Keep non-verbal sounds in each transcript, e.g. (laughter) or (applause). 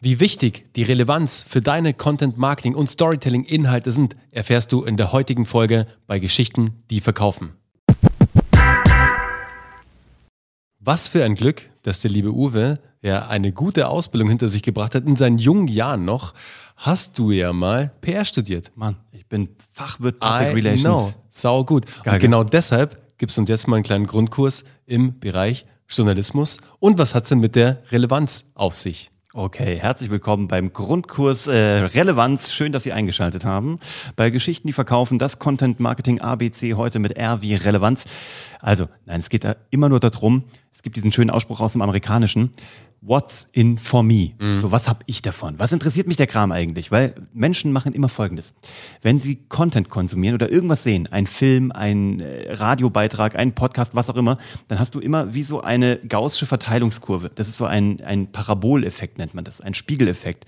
Wie wichtig die Relevanz für deine Content Marketing und Storytelling Inhalte sind, erfährst du in der heutigen Folge bei Geschichten, die verkaufen. Was für ein Glück, dass der liebe Uwe ja eine gute Ausbildung hinter sich gebracht hat. In seinen jungen Jahren noch hast du ja mal PR studiert. Mann, ich bin Fachwirt Public I Relations. Know. Sau gut. Geil, und genau deshalb gibt es uns jetzt mal einen kleinen Grundkurs im Bereich Journalismus. Und was hat es denn mit der Relevanz auf sich? Okay, herzlich willkommen beim Grundkurs äh, Relevanz. Schön, dass Sie eingeschaltet haben. Bei Geschichten, die verkaufen, das Content Marketing ABC heute mit R wie Relevanz. Also, nein, es geht da immer nur darum, es gibt diesen schönen Ausspruch aus dem Amerikanischen. What's in for me? Mhm. So, was habe ich davon? Was interessiert mich der Kram eigentlich? Weil Menschen machen immer Folgendes. Wenn sie Content konsumieren oder irgendwas sehen, ein Film, ein äh, Radiobeitrag, ein Podcast, was auch immer, dann hast du immer wie so eine gaussische Verteilungskurve. Das ist so ein, ein Paraboleffekt, nennt man das, ein Spiegeleffekt.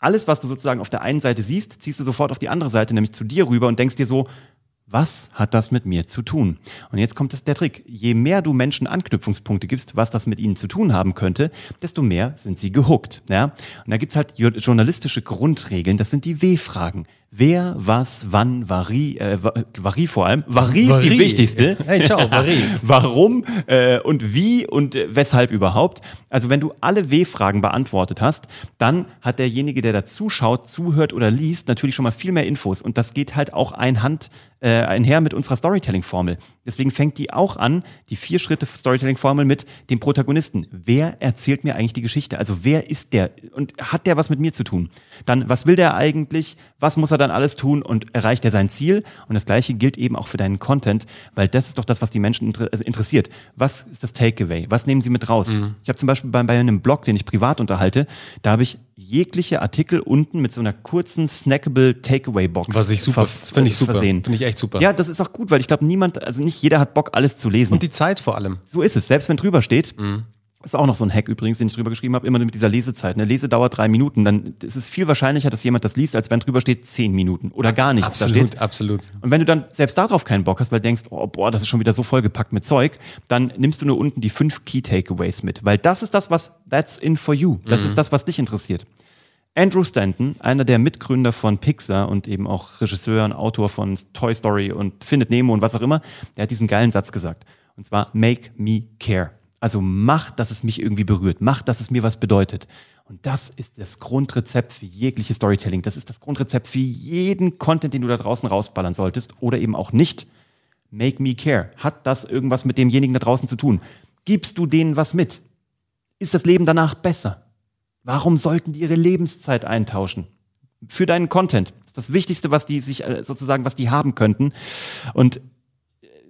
Alles, was du sozusagen auf der einen Seite siehst, ziehst du sofort auf die andere Seite, nämlich zu dir rüber und denkst dir so, was hat das mit mir zu tun? Und jetzt kommt der Trick. Je mehr du Menschen Anknüpfungspunkte gibst, was das mit ihnen zu tun haben könnte, desto mehr sind sie gehuckt. Ja? Und da gibt's halt journalistische Grundregeln, das sind die W-Fragen. Wer, was, wann, Vari, äh, Vari vor allem. Vari ist die wichtigste. Hey, ciao, (laughs) Vari. Warum äh, und wie und äh, weshalb überhaupt. Also wenn du alle W-Fragen beantwortet hast, dann hat derjenige, der da zuschaut, zuhört oder liest, natürlich schon mal viel mehr Infos. Und das geht halt auch einhand, äh, einher mit unserer Storytelling-Formel. Deswegen fängt die auch an, die vier Schritte Storytelling-Formel mit dem Protagonisten. Wer erzählt mir eigentlich die Geschichte? Also wer ist der? Und hat der was mit mir zu tun? Dann, was will der eigentlich? Was muss er dann alles tun und erreicht er sein Ziel? Und das Gleiche gilt eben auch für deinen Content, weil das ist doch das, was die Menschen inter also interessiert. Was ist das Takeaway? Was nehmen sie mit raus? Mhm. Ich habe zum Beispiel bei, bei einem Blog, den ich privat unterhalte, da habe ich jegliche Artikel unten mit so einer kurzen snackable Takeaway Box. Was ich super, finde ich super, finde ich echt super. Ja, das ist auch gut, weil ich glaube, niemand, also nicht jeder hat Bock, alles zu lesen. Und die Zeit vor allem. So ist es. Selbst wenn drüber steht, mhm. ist auch noch so ein Hack übrigens, den ich drüber geschrieben habe, immer mit dieser Lesezeit. Eine Lesedauer drei Minuten, dann ist es viel wahrscheinlicher, dass jemand das liest, als wenn drüber steht zehn Minuten oder gar nichts absolut, da steht. Absolut. Und wenn du dann selbst darauf keinen Bock hast, weil du denkst, oh boah, das ist schon wieder so vollgepackt mit Zeug, dann nimmst du nur unten die fünf Key Takeaways mit, weil das ist das, was that's in for you. Das mhm. ist das, was dich interessiert. Andrew Stanton, einer der Mitgründer von Pixar und eben auch Regisseur und Autor von Toy Story und Findet Nemo und was auch immer, der hat diesen geilen Satz gesagt. Und zwar, make me care. Also mach, dass es mich irgendwie berührt. Mach, dass es mir was bedeutet. Und das ist das Grundrezept für jegliche Storytelling. Das ist das Grundrezept für jeden Content, den du da draußen rausballern solltest oder eben auch nicht. Make me care. Hat das irgendwas mit demjenigen da draußen zu tun? Gibst du denen was mit? Ist das Leben danach besser? Warum sollten die ihre Lebenszeit eintauschen? Für deinen Content. Das ist das Wichtigste, was die sich äh, sozusagen, was die haben könnten. Und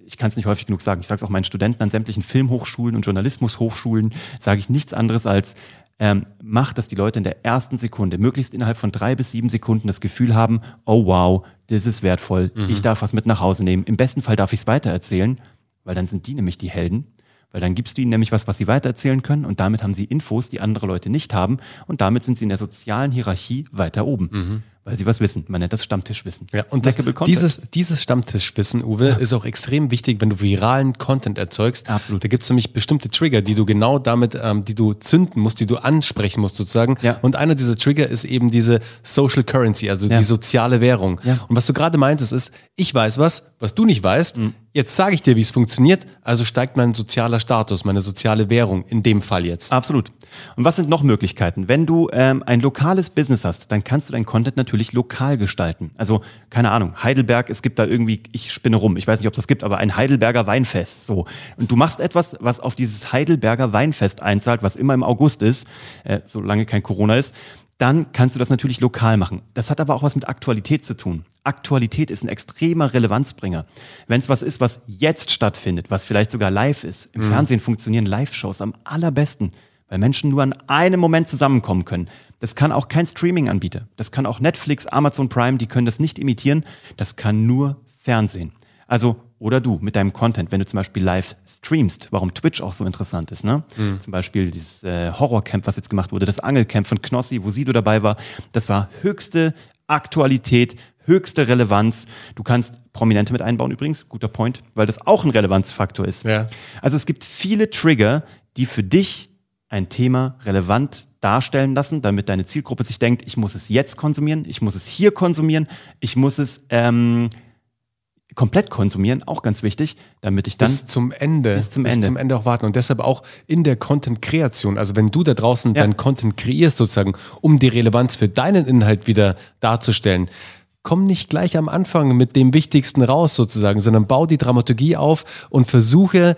ich kann es nicht häufig genug sagen, ich sage es auch meinen Studenten an sämtlichen Filmhochschulen und Journalismushochschulen, sage ich nichts anderes als, ähm, mach, dass die Leute in der ersten Sekunde, möglichst innerhalb von drei bis sieben Sekunden das Gefühl haben, oh wow, das ist wertvoll, mhm. ich darf was mit nach Hause nehmen. Im besten Fall darf ich es weitererzählen, weil dann sind die nämlich die Helden. Weil dann gibst du ihnen nämlich was, was sie weitererzählen können und damit haben sie Infos, die andere Leute nicht haben und damit sind sie in der sozialen Hierarchie weiter oben. Mhm weil sie was wissen. Man nennt das Stammtischwissen. Ja, und das, dieses, dieses Stammtischwissen, Uwe, ja. ist auch extrem wichtig, wenn du viralen Content erzeugst. Absolut. Da gibt es nämlich bestimmte Trigger, die du genau damit, ähm, die du zünden musst, die du ansprechen musst sozusagen. Ja. Und einer dieser Trigger ist eben diese Social Currency, also ja. die soziale Währung. Und was du gerade meintest, ist, ich weiß was, was du nicht weißt. Mhm. Jetzt sage ich dir, wie es funktioniert, also steigt mein sozialer Status, meine soziale Währung, in dem Fall jetzt. Absolut. Und was sind noch Möglichkeiten? Wenn du ähm, ein lokales Business hast, dann kannst du dein Content natürlich lokal gestalten. Also, keine Ahnung, Heidelberg, es gibt da irgendwie, ich spinne rum, ich weiß nicht, ob es das gibt, aber ein Heidelberger Weinfest. So. Und du machst etwas, was auf dieses Heidelberger Weinfest einzahlt, was immer im August ist, äh, solange kein Corona ist dann kannst du das natürlich lokal machen. Das hat aber auch was mit Aktualität zu tun. Aktualität ist ein extremer Relevanzbringer. Wenn es was ist, was jetzt stattfindet, was vielleicht sogar live ist, im mhm. Fernsehen funktionieren Live-Shows am allerbesten weil Menschen nur an einem Moment zusammenkommen können. Das kann auch kein Streaming-Anbieter. Das kann auch Netflix, Amazon Prime, die können das nicht imitieren. Das kann nur Fernsehen. Also, oder du mit deinem Content, wenn du zum Beispiel live streamst, warum Twitch auch so interessant ist, ne? Mhm. Zum Beispiel dieses äh, Horrorcamp, was jetzt gemacht wurde, das Angelcamp von Knossi, wo Sido dabei war, das war höchste Aktualität, höchste Relevanz. Du kannst Prominente mit einbauen übrigens, guter Point, weil das auch ein Relevanzfaktor ist. Ja. Also es gibt viele Trigger, die für dich ein Thema relevant darstellen lassen, damit deine Zielgruppe sich denkt, ich muss es jetzt konsumieren, ich muss es hier konsumieren, ich muss es ähm, komplett konsumieren, auch ganz wichtig, damit ich dann bis zum Ende, bis zum bis Ende, zum Ende auch warten und deshalb auch in der Content-Kreation, also wenn du da draußen ja. deinen Content kreierst sozusagen, um die Relevanz für deinen Inhalt wieder darzustellen, komm nicht gleich am Anfang mit dem Wichtigsten raus sozusagen, sondern bau die Dramaturgie auf und versuche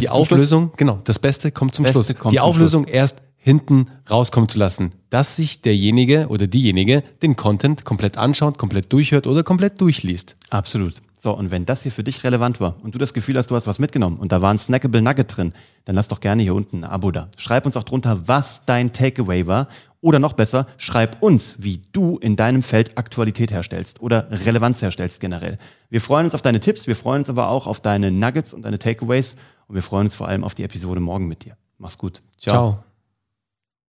die Auflösung, genau, das Beste kommt zum Beste Schluss. Kommt die Auflösung Schluss. erst hinten rauskommen zu lassen, dass sich derjenige oder diejenige den Content komplett anschaut, komplett durchhört oder komplett durchliest. Absolut. So, und wenn das hier für dich relevant war und du das Gefühl hast, du hast was mitgenommen und da war ein Snackable Nugget drin, dann lass doch gerne hier unten ein Abo da. Schreib uns auch drunter, was dein Takeaway war. Oder noch besser, schreib uns, wie du in deinem Feld Aktualität herstellst oder Relevanz herstellst generell. Wir freuen uns auf deine Tipps, wir freuen uns aber auch auf deine Nuggets und deine Takeaways und wir freuen uns vor allem auf die Episode morgen mit dir. Mach's gut. Ciao. Ciao.